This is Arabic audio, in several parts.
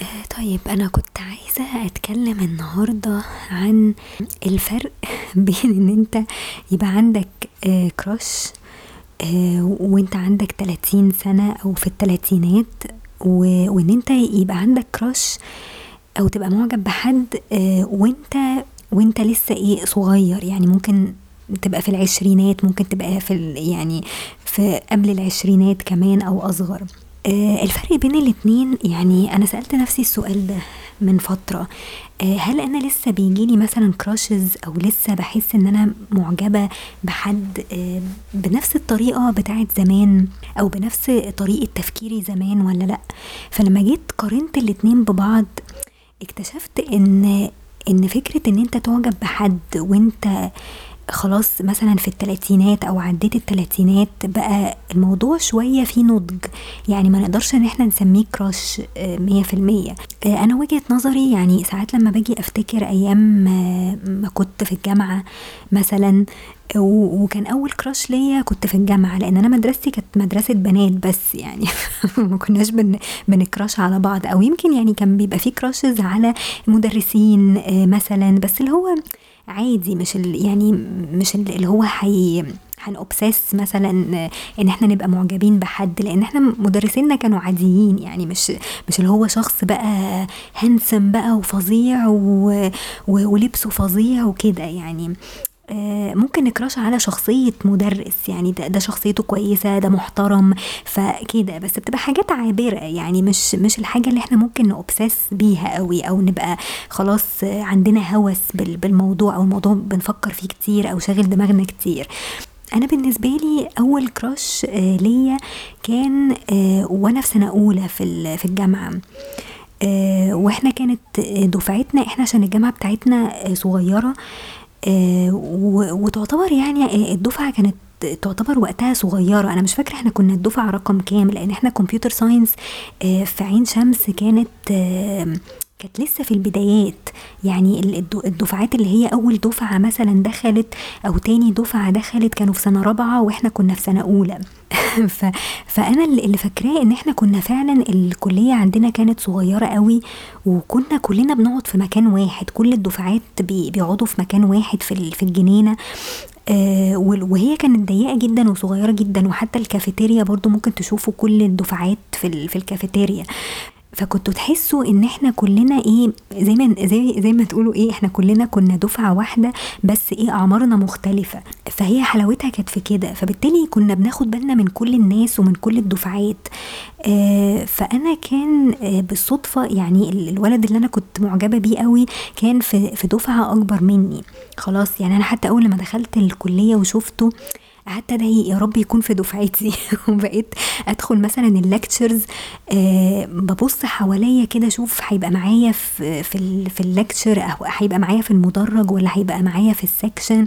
آه، طيب أنا كنت عايزة أتكلم النهاردة عن الفرق بين إن أنت يبقى عندك آه، كراش آه، وأنت عندك تلاتين سنة أو في التلاتينات وإن أنت يبقى عندك كراش أو تبقى معجب بحد وأنت وأنت لسه إيه صغير. يعني ممكن تبقى في العشرينات ممكن تبقى في يعني في قبل العشرينات كمان أو أصغر. آه، الفرق بين الاتنين يعني أنا سألت نفسي السؤال ده من فترة آه، هل أنا لسه بيجيلي مثلا كراشز أو لسه بحس إن أنا معجبة بحد آه، بنفس الطريقة بتاعت زمان أو بنفس طريقة تفكيري زمان ولا لأ؟ فلما جيت قارنت الاتنين ببعض اكتشفت إن إن فكرة إن أنت تعجب بحد وأنت خلاص مثلا في التلاتينات أو عديت التلاتينات بقى الموضوع شوية فيه نضج. يعني ما نقدرش إن إحنا نسميه كراش آه، مية في المية. آه، أنا وجهة نظري يعني ساعات لما باجي أفتكر أيام ما كنت في الجامعة مثلا وكان أول كراش ليا كنت في الجامعة لأن أنا مدرستي كانت مدرسة بنات بس يعني. ما كناش بن بنكراش على بعض. أو يمكن يعني كان بيبقى في كراشز على مدرسين آه، مثلا. بس اللي هو عادي مش ال يعني مش اللي هو حي هنأوبسيس مثلا إن إحنا نبقى معجبين بحد لأن إحنا مدرسينا كانوا عاديين يعني مش مش اللي هو شخص بقى هنسم بقى وفظيع ولبسه فظيع وكده يعني. ممكن نكراش على شخصية مدرس يعني ده, ده شخصيته كويسة ده محترم فكده. بس بتبقى حاجات عابرة يعني مش مش الحاجة اللي إحنا ممكن نأبسس بيها قوي أو نبقى خلاص عندنا هوس بالموضوع أو الموضوع بنفكر فيه كتير أو شاغل دماغنا كتير. أنا بالنسبة لي أول كراش آه، ليا كان آه، وأنا في سنة أولى في الجامعة. وإحنا كانت دفعتنا إحنا عشان الجامعة بتاعتنا صغيرة. آه، وتعتبر يعني آه، الدفعة كانت تعتبر وقتها صغيرة. أنا مش فاكرة إحنا كنا الدفعة رقم كام لأن إحنا كمبيوتر ساينس آه، في عين شمس كانت كانت لسه في البدايات. يعني الدفعات اللي هي أول دفعة مثلا دخلت أو تاني دفعة دخلت كانوا في سنة رابعة وإحنا كنا في سنة أولى. ف... فأنا اللي فاكراه إن إحنا كنا فعلا الكلية عندنا كانت صغيرة قوي وكنا كلنا بنقعد في مكان واحد كل الدفعات بي... بيقعدوا في مكان واحد في في الجنينة آه وهي كانت ضيقة جدا وصغيرة جدا وحتى الكافيتيريا برضو ممكن تشوفوا كل الدفعات في, في الكافيتيريا. فكنتوا تحسوا إن إحنا كلنا إيه زي ما زي زي ما تقولوا إيه إحنا كلنا كنا دفعة واحدة بس إيه أعمارنا مختلفة. فهي حلاوتها كانت في كده. فبالتالي كنا بناخد بالنا من كل الناس ومن كل الدفعات. آه فأنا كان آه بالصدفة يعني الولد اللي أنا كنت معجبة بيه قوي كان في في دفعة أكبر مني. خلاص يعني أنا حتى أول ما دخلت الكلية وشفته قعدت ادعي يا رب يكون في دفعتي. وبقيت أدخل مثلا ال lectures أه ببص حواليا كده أشوف هيبقى معايا في, في ال lecture أو هيبقى معايا في المدرج ولا هيبقى معايا في ال section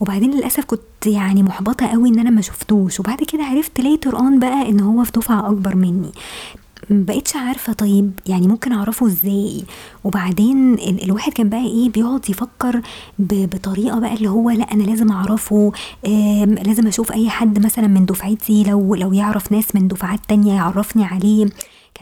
وبعدين للأسف كنت يعني محبطة قوي إن أنا ما شفتوش. وبعد كده عرفت later on بقى إن هو في دفعة أكبر مني. بقيتش عارفة طيب يعني ممكن أعرفه إزاي؟ وبعدين الواحد كان بقى إيه بيقعد يفكر بطريقة بقى اللي هو لأ أنا لازم أعرفه لازم أشوف أي حد مثلا من دفعتي لو لو يعرف ناس من دفعات تانية يعرفني عليه.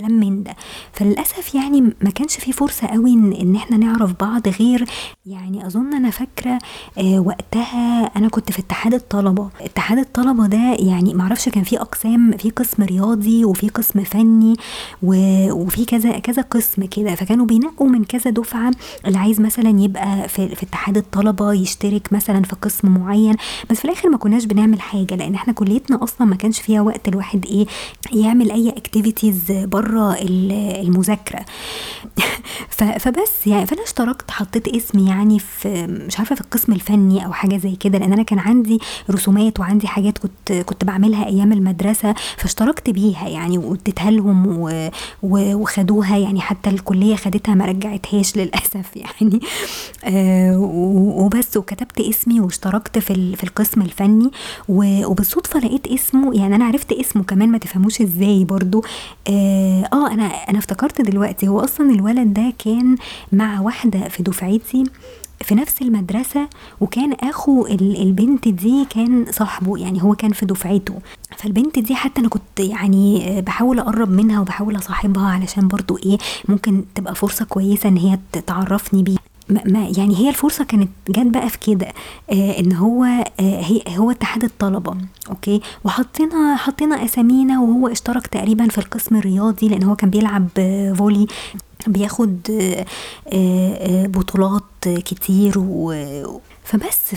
كلام من ده. فللأسف يعني ما كانش في فرصة قوي ان, إن إحنا نعرف بعض غير يعني أظن أنا فاكرة آه وقتها أنا كنت في اتحاد الطلبة. اتحاد الطلبة ده يعني معرفش كان في أقسام في قسم رياضي وفي قسم فني وفي كذا كذا قسم كده. فكانوا بينقوا من كذا دفعة اللي عايز مثلا يبقى في, في اتحاد الطلبة يشترك مثلا في قسم معين. بس في الآخر ما كناش بنعمل حاجة لأن إحنا كليتنا أصلا ما كانش فيها وقت الواحد إيه يعمل أي اكتيفيتيز بره المذاكرة. فبس يعني فأنا اشتركت حطيت اسمي يعني في مش عارفة في القسم الفني أو حاجة زي كده لأن أنا كان عندي رسومات وعندي حاجات كنت كنت بعملها أيام المدرسة فاشتركت بيها يعني واديتها لهم وخدوها يعني حتى الكلية خدتها ما رجعتهاش للأسف يعني. آه وبس وكتبت اسمي واشتركت في في القسم الفني وبالصدفة لقيت اسمه يعني أنا عرفت اسمه كمان ما تفهموش إزاي برضو. آه, أنا أنا افتكرت دلوقتي هو أصلا الولد ده كان مع واحدة في دفعتي في نفس المدرسة وكان أخو البنت دي كان صاحبه يعني هو كان في دفعته. فالبنت دي حتى أنا كنت يعني بحاول أقرب منها وبحاول أصاحبها علشان برضو إيه ممكن تبقى فرصة كويسة إن هي تعرفني بيه ما يعني هي الفرصة كانت جت بقى في كده آه إن هو آه هي هو اتحاد الطلبة okay؟ وحطينا حطينا أسامينا وهو اشترك تقريبا في القسم الرياضي لأن هو كان بيلعب volley بياخد آه، آه، بطولات كتير و فبس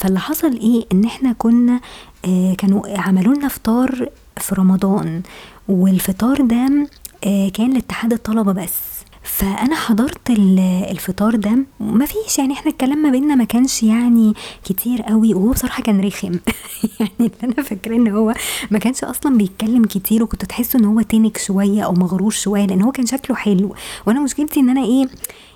فاللي حصل إيه؟ إن إحنا كنا آه، كانوا عملوا لنا فطار في رمضان والفطار ده كان لاتحاد الطلبة بس. فأنا حضرت الفطار ده. ما فيش يعني إحنا الكلام ما بيننا ما كانش يعني كتير قوي وهو بصراحة كان رخم. يعني اللي أنا فاكراه إن هو ما كانش أصلا بيتكلم كتير وكنت تحس إن هو تنك شوية أو مغرور شوية لأن هو كان شكله حلو. وأنا مشكلتي إن أنا إيه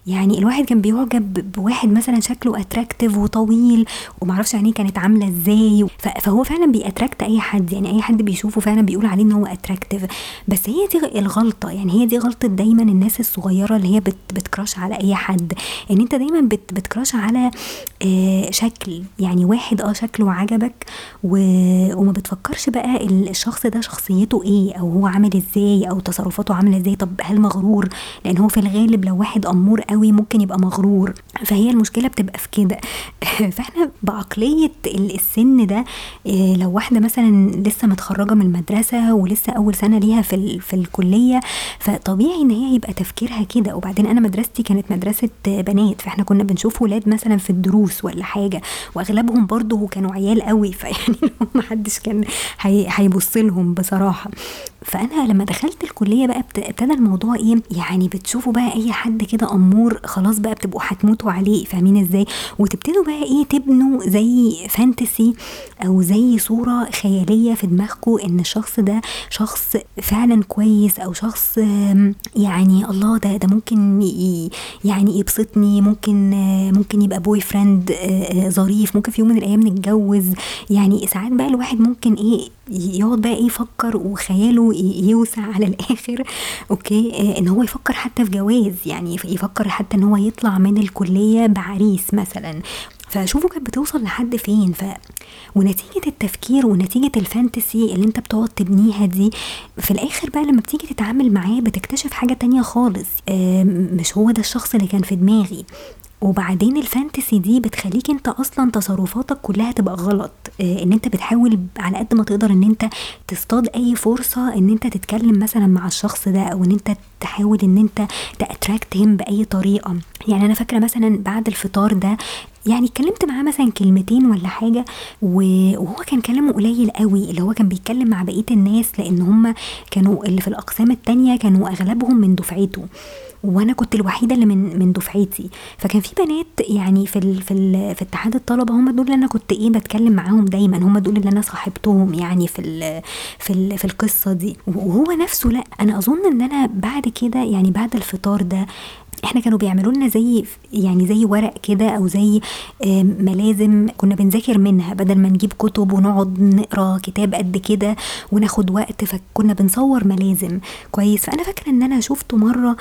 يعني الواحد كان بيعجب بواحد مثلا شكله اتراكتيف وطويل ومعرفش عينيه كانت عاملة إزاي فهو فعلا بي attract أي حد يعني أي حد بيشوفه فعلا بيقول عليه إن هو attractive بس هي دي الغلطة يعني هي دي غلطة دايما الناس الصغيرة اللي هي بت بت crush على أي حد إن أنت دايما بت بت crush على آه شكل يعني واحد آه شكله عجبك وما بتفكرش بقى الشخص ده شخصيته إيه أو هو عامل إزاي أو تصرفاته عاملة إزاي طب هل مغرور؟ لأن هو في الغالب لو واحد أمور قوي ممكن يبقى مغرور. فهي المشكلة بتبقى في كده. فاحنا بعقلية السن ده آه، لو واحدة مثلا لسه متخرجة من المدرسة ولسه أول سنة ليها في في الكلية فطبيعي إن هي يبقى تفكيرها كده. وبعدين أنا مدرستي كانت مدرسة بنات فاحنا كنا بنشوف ولاد مثلا في الدروس ولا حاجة وأغلبهم برضو كانوا عيال قوي. فيعني ما حدش كان هيبص لهم بصراحة. فأنا لما دخلت الكلية بقى ابتدى الموضوع إيه يعني بتشوفوا بقى أي حد كده أمور خلاص بقى بتبقوا هتموتوا عليه فاهمين إزاي؟ وتبتدوا بقى إيه تبنوا زي fantasy أو زي صورة خيالية في دماغكم إن الشخص ده شخص فعلا كويس أو شخص يعني الله ده ده ممكن يعني يبسطني ممكن ممكن يبقى boyfriend آه، ظريف ممكن في يوم من الأيام نتجوز. يعني ساعات بقى الواحد ممكن إيه يقعد بقى إيه يفكر وخياله يوسع على الآخر okay؟ آه، إن هو يفكر حتى في جواز يعني يفكر حتى إن هو يطلع من الكلية بعريس مثلا. فشوفوا كانت بتوصل لحد فين. ف ونتيجة التفكير ونتيجة ال fantasy اللي أنت بتقعد تبنيها دي في الآخر بقى لما بتيجي تتعامل معاه بتكتشف حاجة تانية خالص. مش هو ده الشخص اللي كان في دماغي. وبعدين ال fantasy دي بتخليك انت أصلا تصرفاتك كلها تبقى غلط. آه ان انت بتحاول على قد ما تقدر ان انت تصطاد أي فرصة ان انت تتكلم مثلا مع الشخص ده أو ان انت تحاول ان انت تأتراكت هيم بأي طريقة. يعني أنا فاكرة مثلا بعد الفطار ده يعني اتكلمت معاه مثلا كلمتين ولا حاجة وهو كان كلامه قليل قوي اللي هو كان بيتكلم مع بقية الناس لأن هم كانوا اللي في الأقسام التانية كانوا أغلبهم من دفعته. وأنا كنت الوحيدة اللي من من دفعتي. فكان في بنات يعني في ال في ال في اتحاد الطلبة هم دول اللي أنا كنت إيه بتكلم معاهم دايما. هم دول اللي أنا صاحبتهم يعني في ال في ال في القصة دي. وهو نفسه لأ. أنا أظن إن أنا بعد كده يعني بعد الفطار ده إحنا كانوا بيعملوا لنا زي يعني زي ورق كده أو زي ملازم كنا بنذاكر منها. بدل ما نجيب كتب ونقعد نقرأ كتاب قد كده وناخد وقت فكنا بنصور ملازم كويس. فأنا فاكرة إن أنا شفته مرة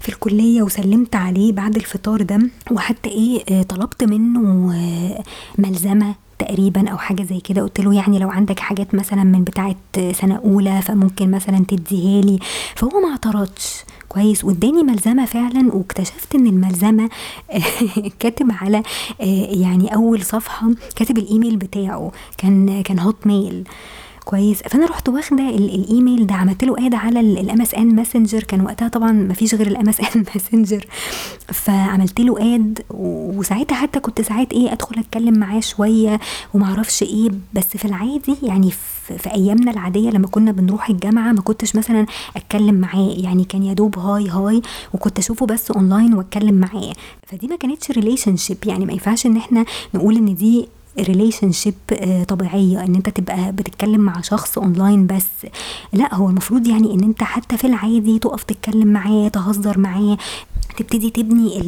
في الكلية وسلمت عليه بعد الفطار ده وحتى إيه آه، طلبت منه آه، ملزمة تقريبا أو حاجة زي كده. قلت له يعني لو عندك حاجات مثلا من بتاعة سنة أولى فممكن مثلا تديها لي. فهو ما اعترضش. كويس واداني ملزمة فعلا واكتشفت إن الملزمة كاتب على يعني أول صفحة كاتب الإيميل بتاعه كان كان Hotmail. كويس. فأنا رحت واخدة الإيميل ده عملت له add على ال MSN Messenger كان وقتها طبعا ما فيش غير ال MSN Messenger فعملت له add وساعتها حتى كنت ساعات إيه أدخل أتكلم معاه شوية ومعرفش إيه. بس في العادي يعني في, في أيامنا العادية لما كنا بنروح الجامعة ما كنتش مثلا أتكلم معاه. يعني كان يا دوب hi hi وكنت أشوفه بس اونلاين وأتكلم معاه. فدي ما كانتش relationship يعني ما ينفعش إن إحنا نقول إن دي relationship طبيعية إن أنت تبقى بتتكلم مع شخص اونلاين بس. لا هو المفروض يعني إن أنت حتى في العادي تقف تتكلم معاه تهزر معاه تبتدي تبني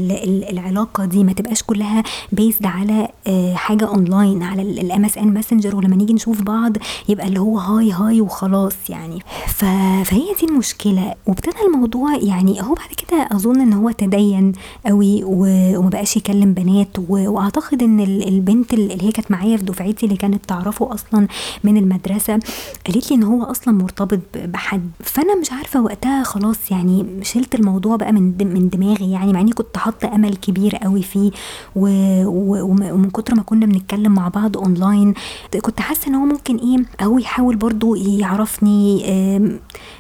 العلاقة دي. ما تبقاش كلها based على آه، حاجة اونلاين على ال MSN Messenger ولما نيجي نشوف بعض يبقى اللي هو هاي هاي وخلاص يعني. فهي دي المشكلة. وابتدى الموضوع يعني هو بعد كده أظن إن هو تدين قوي وما بقاش يكلم بنات وأعتقد إن البنت اللي هي كانت معايا في دفعتي اللي كانت تعرفه أصلا من المدرسة قالت لي إن هو أصلا مرتبط بحد. فأنا مش عارفة وقتها خلاص يعني شلت الموضوع بقى من من دماغي يعني مع إني كنت حاطة أمل كبير قوي فيه و... و... ومن كتر ما كنا بنتكلم مع بعض أونلاين كنت حاسة إن هو ممكن إيه أو يحاول برضو يعرفني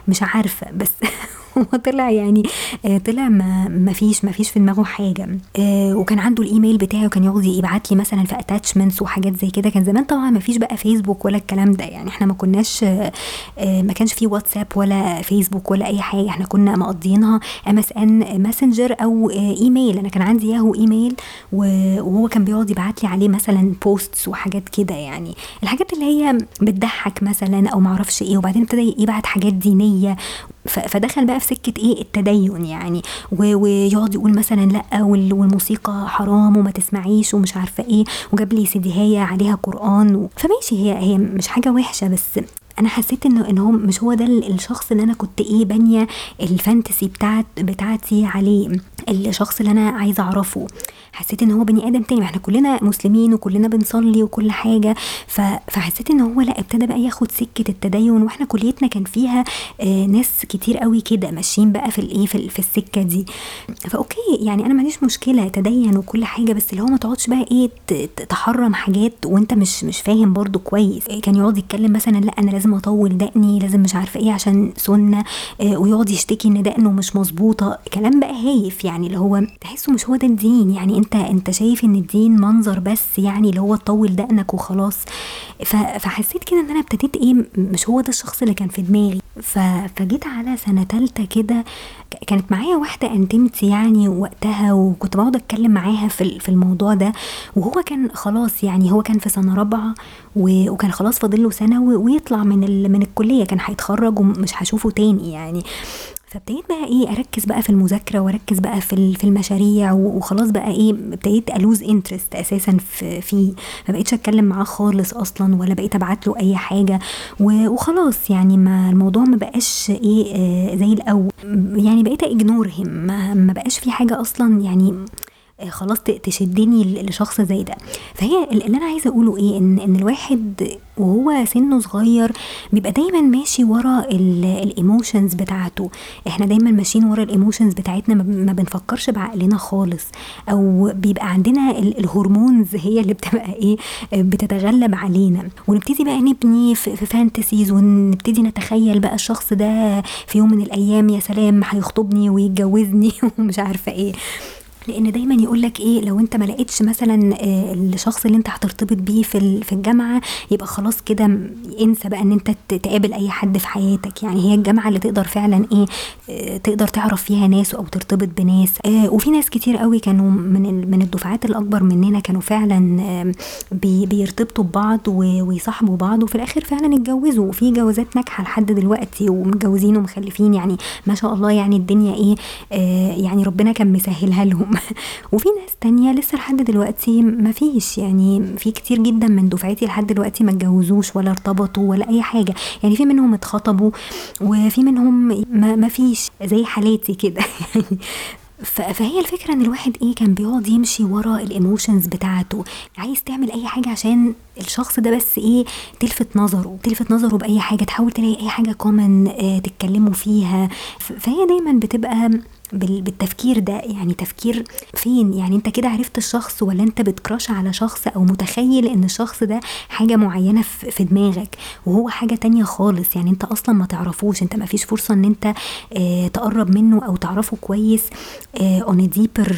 مش عارفة بس هو طلع يعني آه، طلع ما ما فيش ما فيش في دماغه حاجة. آه، وكان عنده الإيميل بتاعي وكان يقعد يبعت لي مثلا في attachments وحاجات زي كده. كان زمان طبعا ما فيش بقى فيسبوك ولا الكلام ده. يعني إحنا ما كناش آه، ما كانش في واتساب ولا فيسبوك ولا أي حاجة. إحنا كنا مقضيينها MSN Messenger أو إيميل. أنا كان عندي Yahoo email وهو كان بيقعد يبعت لي عليه مثلا posts وحاجات كده يعني. الحاجات اللي هي بتضحك مثلا أو معرفش إيه. وبعدين ابتدى يبعت حاجات دينية فدخل بقى في سكة إيه؟ التدين يعني. ويقعد يقول مثلا لأ والموسيقى حرام وما تسمعيش ومش عارفة إيه. وجاب لي سيديهاية عليها قرآن فماشي هي هي مش حاجة وحشة بس أنا حسيت انه إن هو مش هو ده الشخص اللي أنا كنت إيه بانية ال fantasy بتاعت بتاعتي عليه الشخص اللي أنا عايزة أعرفه. حسيت إن هو بني آدم تاني. إحنا كلنا مسلمين وكلنا بنصلي وكل حاجة. فحسيت إن هو لأ ابتدى بقى ياخد سكة التدين. وإحنا كليتنا كان فيها آه ناس كتير قوي كده ماشيين بقى في الايه في, في السكة دي. ف okay يعني أنا ماليش مشكلة تدين وكل حاجة. بس اللي هو ما تقعدش بقى إيه تحرم حاجات وأنت مش مش فاهم برضو كويس. كان يقعد يتكلم مثلا لأ أنا لازم اطول دقني لازم مش عارفة إيه عشان سنة آه ويقعد يشتكي ان دقنه مش مظبوطة. كلام بقى هايف يعني اللي هو تحسه مش هو ده الدين. يعني انت انت شايف ان الدين منظر بس يعني اللي هو تطول دقنك وخلاص. فحسيت كده ان أنا ابتديت إيه مش هو ده الشخص اللي كان في دماغي. فجيت على سنة تالتة كده كانت معايا واحدة انتمتي يعني وقتها وكنت بقعد اتكلم معاها في الموضوع ده. وهو كان خلاص يعني هو كان في سنة رابعة وكان خلاص فاضل له سنة ويطلع من من الكلية كان هيتخرج ومش هشوفه تاني يعني. فابتديت بقى إيه أركز بقى في المذاكرة وأركز بقى في في المشاريع وخلاص بقى إيه ابتديت ألوز انترست أساسا في فيه. ما بقيتش أتكلم معاه خالص أصلا ولا بقيت أبعت له أي حاجة وخلاص يعني ما الموضوع ما بقاش إيه آه زي الأول. يعني بقيت اجنور هم ما بقاش في حاجة أصلا يعني آه، خلاص تشدني لشخص زي ده. فهي اللي أنا عايزة أقوله إيه ان إن الواحد وهو سنه صغير بيبقى دايما ماشي ورا ال emotions بتاعته. إحنا دايما ماشيين ورا ال emotions بتاعتنا ما بنفكرش بعقلنا خالص. أو بيبقى عندنا ال hormones هي اللي بتبقى إيه بتتغلب علينا. ونبتدي بقى نبني في fantasies ونبتدي نتخيل بقى الشخص ده في يوم من الأيام يا سلام هيخطبني ويتجوزني ومش عارفة إيه. لأن دايما يقول لك إيه لو أنت ما لقيتش مثلا آه، الشخص اللي أنت هترتبط بيه في في الجامعة يبقى خلاص كده انسى بقى إن أنت تقابل أي حد في حياتك. يعني هي الجامعة اللي تقدر فعلا إيه آه، تقدر تعرف فيها ناس أو ترتبط بناس. آه، وفي ناس كتير قوي كانوا من من الدفعات الأكبر مننا كانوا فعلا بيرتبطوا ببعض ويصاحبوا بعض وفي الآخر فعلا اتجوزوا. وفي جوازات ناجحة لحد دلوقتي ومتجوزين ومخلفين. يعني ما شاء الله يعني الدنيا إيه يعني ربنا كان مسهلها لهم. وفي ناس تانية لسه لحد دلوقتي ما فيش يعني في كتير جدا من دفعتي لحد دلوقتي ما اتجوزوش ولا ارتبطوا ولا أي حاجة. يعني في منهم اتخطبوا وفي منهم ما فيش زي حالاتي كده. فهي الفكرة إن الواحد إيه كان بيقعد يمشي ورا ال emotions بتاعته. عايز تعمل أي حاجة عشان الشخص ده بس إيه تلفت نظره تلفت نظره بأي حاجة تحاول تلاقي أي حاجة common آه تتكلموا فيها. فهي دايما بتبقى بالتفكير ده يعني تفكير فين؟ يعني انت كده عرفت الشخص ولا انت بت crush على شخص أو متخيل ان الشخص ده حاجة معينة في دماغك وهو حاجة تانية خالص؟ يعني انت أصلا ما تعرفوش انت ما فيش فرصة ان انت آه تقرب منه أو تعرفه كويس on deeper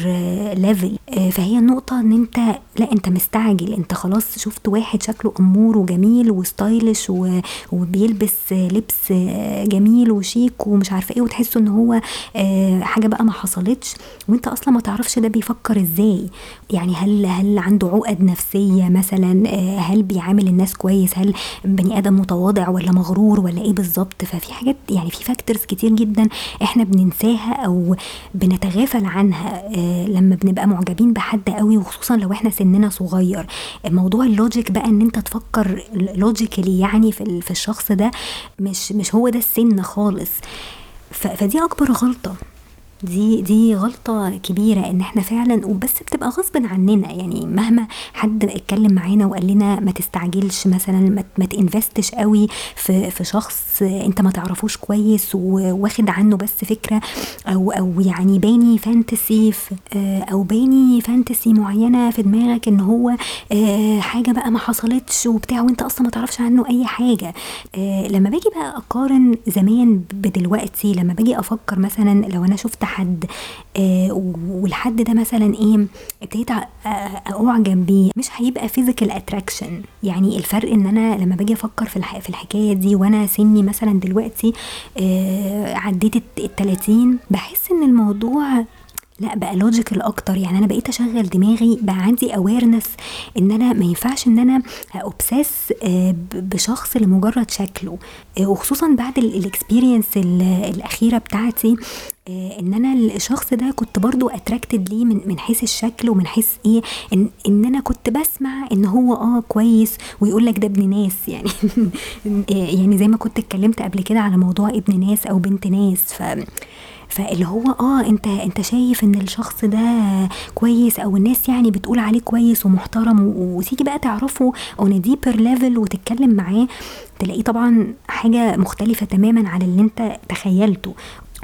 level آه، فهي النقطة ان انت لا انت مستعجل انت خلاص شفت واحد شكله أمور وجميل و stylish وبيلبس لبس جميل وشيك ومش عارفة إيه وتحسه ان هو آه، حاجة بقى ما حصلتش وانت أصلا ما تعرفش ده بيفكر إزاي. يعني هل هل عنده عقد نفسية مثلا؟ آه، هل بيعامل الناس كويس؟ هل بني آدم متواضع ولا مغرور ولا إيه بالظبط؟ ففي حاجات يعني في فاكتورز كتير جدا إحنا بننساها أو بنتغافل عنها آه، لما بنبقى معجبين بحد قوي وخصوصا لو إحنا سننا صغير. موضوع ال logic بقى إن أنت تفكر logically يعني في في الشخص ده مش مش هو ده السن خالص. فدي أكبر غلطة. دي دي غلطة كبيرة إن إحنا فعلا وبس بتبقى غصب عننا. يعني مهما حد اتكلم معانا وقال لنا ما تستعجلش مثلا ما ت invest ش قوي في في شخص أنت ما تعرفوش كويس وواخد عنه بس فكرة أو أو يعني باني fantasy أو باني fantasy معينة في دماغك إن هو آه، حاجة بقى ما حصلتش وبتاع وأنت أصلا ما تعرفش عنه أي حاجة. آه، لما باجي بقى أقارن زمان بدلوقتي لما باجي أفكر مثلا لو أنا شفت حد آه والحد ده مثلا إيه ابتديت اعجب بيه مش هيبقى physical attraction يعني الفرق إن أنا لما باجي أفكر في في الحكاية دي وأنا سني مثلا دلوقتي آه عديت ال 30 بحس إن الموضوع لا بقى logical أكتر. يعني أنا بقيت أشغل دماغي بقى عندي awareness إن أنا ما ينفعش إن أنا obsess آه، بشخص لمجرد شكله. آه، وخصوصا بعد ال experience الأخيرة بتاعتي آه، إن أنا الشخص ده كنت برضو attracted ليه من من حيث الشكل ومن حيث إيه ان, إن أنا كنت بسمع إن هو آه كويس ويقول لك ده ابن ناس. يعني يعني زي ما كنت اتكلمت قبل كده على موضوع ابن ناس أو بنت ناس. ف فاللي هو آه أنت أنت شايف إن الشخص ده كويس أو الناس يعني بتقول عليه كويس ومحترم وتيجي بقى تعرفه on deeper level وتتكلم معاه تلاقيه طبعا حاجة مختلفة تماما على اللي أنت تخيلته.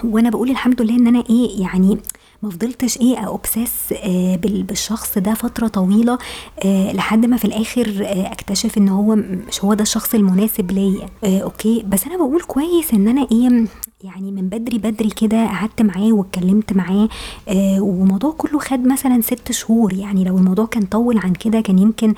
وأنا بقول الحمد لله إن أنا إيه يعني ما فضلتش إيه obsessed آه بالشخص ده فترة طويلة آه لحد ما في الآخر آه اكتشف ان هو مش هو ده الشخص المناسب ليا. أوكي. بس أنا بقول كويس ان أنا إيه يعني من بدري بدري كده قعدت معاه واتكلمت معاه والموضوع كله خد مثلا ست شهور. يعني لو الموضوع كان طول عن كده كان يمكن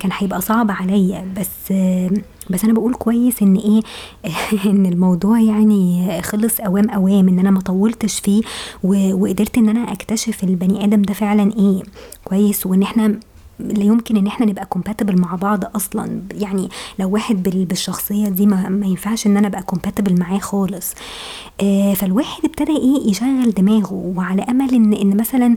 كان هيبقى صعب عليا. بس آه بس أنا بقول كويس إن إيه إن الموضوع يعني خلص أوام أوام إن أنا ما طولتش فيه وقدرت إن أنا أكتشف البني آدم ده فعلا إيه كويس وإن إحنا لا يمكن إن إحنا نبقى compatible مع بعض أصلا. يعني لو واحد بالشخصية دي ما, ما ينفعش إن أنا أبقى compatible معاه خالص. آه فالواحد ابتدى إيه يشغل دماغه. وعلى أمل إن إن مثلا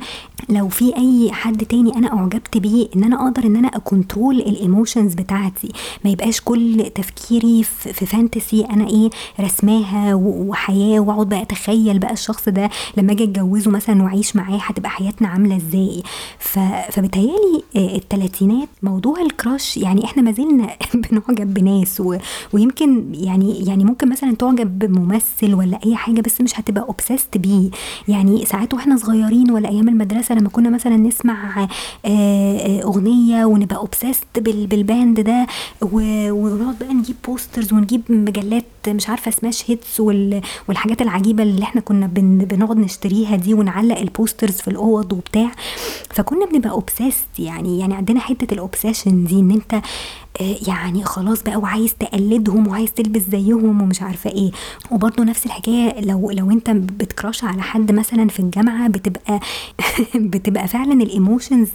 لو في أي حد تاني أنا أعجبت بيه إن أنا أقدر إن أنا ا control ال emotions بتاعتي. ما يبقاش كل تفكيري في, fantasy أنا إيه رسماها وحياة. وأقعد بقى أتخيل بقى الشخص ده لما أجي أتجوزه مثلا وأعيش معاه هتبقى حياتنا عاملة إزاي. فبتهيألي آه الثلاثينات موضوع ال crush يعني إحنا ما زلنا بنعجب بناس و... ويمكن يعني يعني ممكن مثلا تعجب بممثل ولا أي حاجة بس مش هتبقى obsessed بيه. يعني ساعات وإحنا صغيرين ولا أيام المدرسة لما كنا مثلا نسمع آه، آه، أغنية ونبقى obsessed بال band ده ونقعد بقى نجيب posters ونجيب مجلات مش عارفة Smash Hits والحاجات العجيبة اللي إحنا كنا بنقعد نشتريها دي ونعلق ال posters في الأوض وبتاع. فكنا بنبقى obsessed يعني يعني عندنا حتة ال obsession دي إن أنت يعني خلاص بقى وعايز تقلدهم وعايز تلبس زيهم ومش عارفة إيه. وبرده نفس الحكاية لو لو انت بت crush على حد مثلا في الجامعة بتبقى بتبقى فعلا ال emotions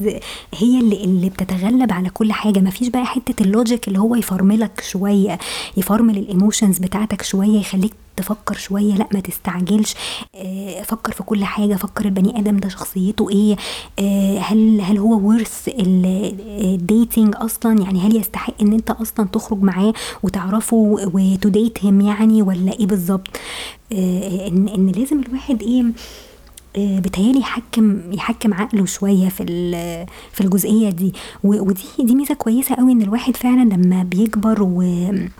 هي اللي اللي بتتغلب على كل حاجة. مفيش بقى حتة ال logic اللي هو يفرملك شوية يفرمل ال emotions بتاعتك شوية يخليك تفكر شوية. لا ما تستعجلش. آه، فكر في كل حاجة. فكر البني آدم ده شخصيته إيه. آه، هل هل هو ورث الديتنج أصلا؟ يعني هل يستحق إن أنت أصلا تخرج معاه وتعرفه وتديت هيم يعني ولا إيه بالظبط؟ آه، إن إن لازم الواحد إيه آه، بتهيالي يحكم يحكم عقله شوية في في الجزئية دي. ودي دي ميزة كويسة قوي إن الواحد فعلا لما بيكبر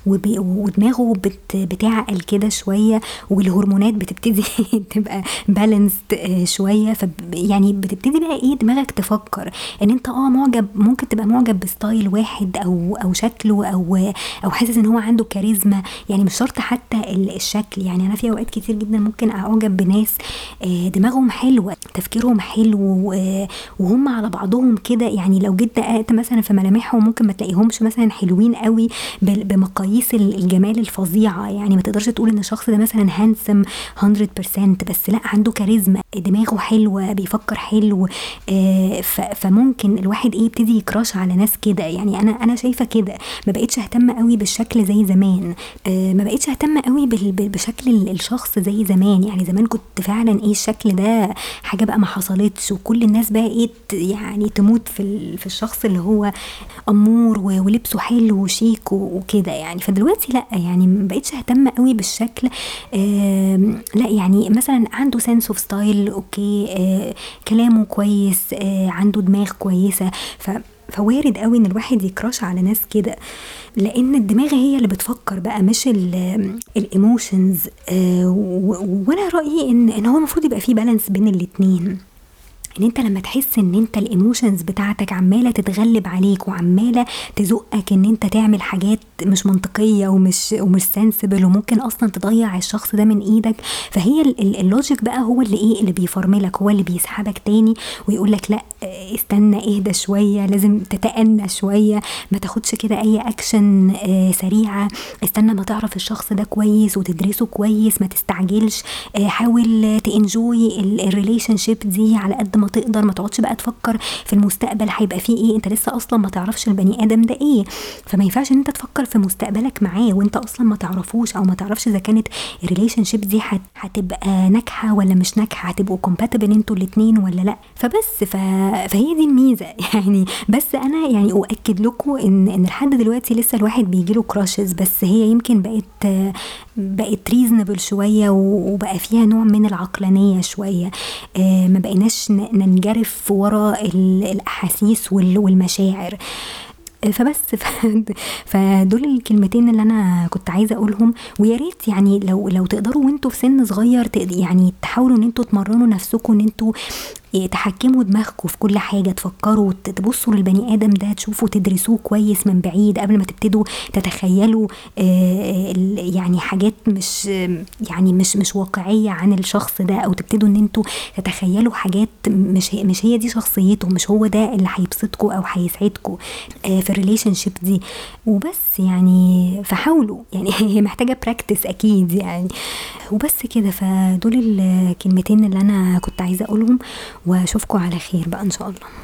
ودماغه بت بتعقل كده شوية والهرمونات بتبتدي تبقى بالانسد آه، شوية ف يعني بتبتدي بقى إيه دماغك تفكر إن أنت آه معجب ممكن تبقى معجب بستايل واحد أو أو شكله أو أو حاسس إن هو عنده كاريزما. يعني مش شرط حتى الشكل. يعني أنا في أوقات كتير جدا ممكن أعجب بناس آه، افكارهم حلوة تفكيرهم حلو وهم على بعضهم كده. يعني لو جيت دققت مثلا في ملامحهم ممكن ما تلاقيهمش مثلا حلوين قوي بمقاييس الجمال الفظيعة. يعني ما تقدرش تقول إن الشخص ده مثلا هانسم 100% بس لا عنده كاريزما. دماغه حلوة بيفكر حلو آه، فممكن الواحد إيه يبتدي يكراش على ناس كده. يعني أنا أنا شايفة كده. ما بقتش أهتم قوي بالشكل زي زمان. آه، ما بقتش أهتم قوي بشكل الشخص زي زمان. يعني زمان كنت فعلا إيه الشكل ده حاجة بقى ما حصلتش وكل الناس بقى إيه يعني تموت في في الشخص اللي هو أمور ولبسه حلو وشيك وكده يعني. فدلوقتي لأ يعني ما بقتش أهتم قوي بالشكل لأ يعني مثلا عنده sense of style okay آه كلامه كويس آه عنده دماغ كويسة. ف فوارد قوي إن الواحد ي crush على ناس كده لأن الدماغ هي اللي بتفكر بقى مش ال emotions آه وأنا رأيي إن إن هو المفروض يبقى فيه balance بين الاتنين. إن أنت لما تحس إن أنت ال emotions بتاعتك عمالة تتغلب عليك وعمالة تزقك إن أنت تعمل حاجات مش منطقية ومش ومش sensible وممكن أصلا تضيع الشخص ده من إيدك فهي ال logic بقى هو اللي إيه اللي بيفرملك هو اللي بيسحبك تاني ويقول لك لأ استنى اهدى شوية لازم تتأنى شوية ما تاخدش كده أي اكشن آه، سريعة استنى ما تعرف الشخص ده كويس وتدرسه كويس ما تستعجلش آه، حاول ت enjoy ال relationship دي على قد ما تقدر ما تقعدش بقى تفكر في المستقبل هيبقى فيه إيه أنت لسه أصلا ما تعرفش البني آدم ده إيه. فما ينفعش إن أنت تفكر في مستقبلك معاه وأنت أصلا ما تعرفوش أو ما تعرفش إذا كانت ال relationship دي هتبقى ناجحة ولا مش ناجحة هتبقوا compatible أنتوا الاثنين ولا لأ. فبس ف... فهي دي الميزة. يعني بس أنا يعني أؤكد لكم إن إن لحد دلوقتي لسه الواحد بيجي له crushes بس هي يمكن بقت بقت ريزنبل شوية وبقى فيها نوع من العقلانية شوية. آه، ما بقيناش ننجرف ورا الأحاسيس والمشاعر. فبس فدول الكلمتين اللي أنا كنت عايزة أقولهم ويا ريت يعني لو لو تقدروا وأنتوا في سن صغير يعني تحاولوا إن أنتوا تمرنوا نفسكم إن أنتوا تحكموا دماغكم في كل حاجة تفكروا تبصوا للبني آدم ده تشوفوا تدرسوه كويس من بعيد قبل ما تبتدوا تتخيلوا آه، يعني حاجات مش يعني مش مش واقعية عن الشخص ده أو تبتدوا إن أنتوا تتخيلوا حاجات مش مش هي دي شخصيته مش هو ده اللي هيبسطكم أو هيسعدكم آه، في ال relationship دي. وبس يعني فحاولوا يعني هي محتاجة practice أكيد يعني. وبس كده فدول الكلمتين اللي أنا كنت عايزة أقولهم. وأشوفكم على خير بقى إن شاء الله.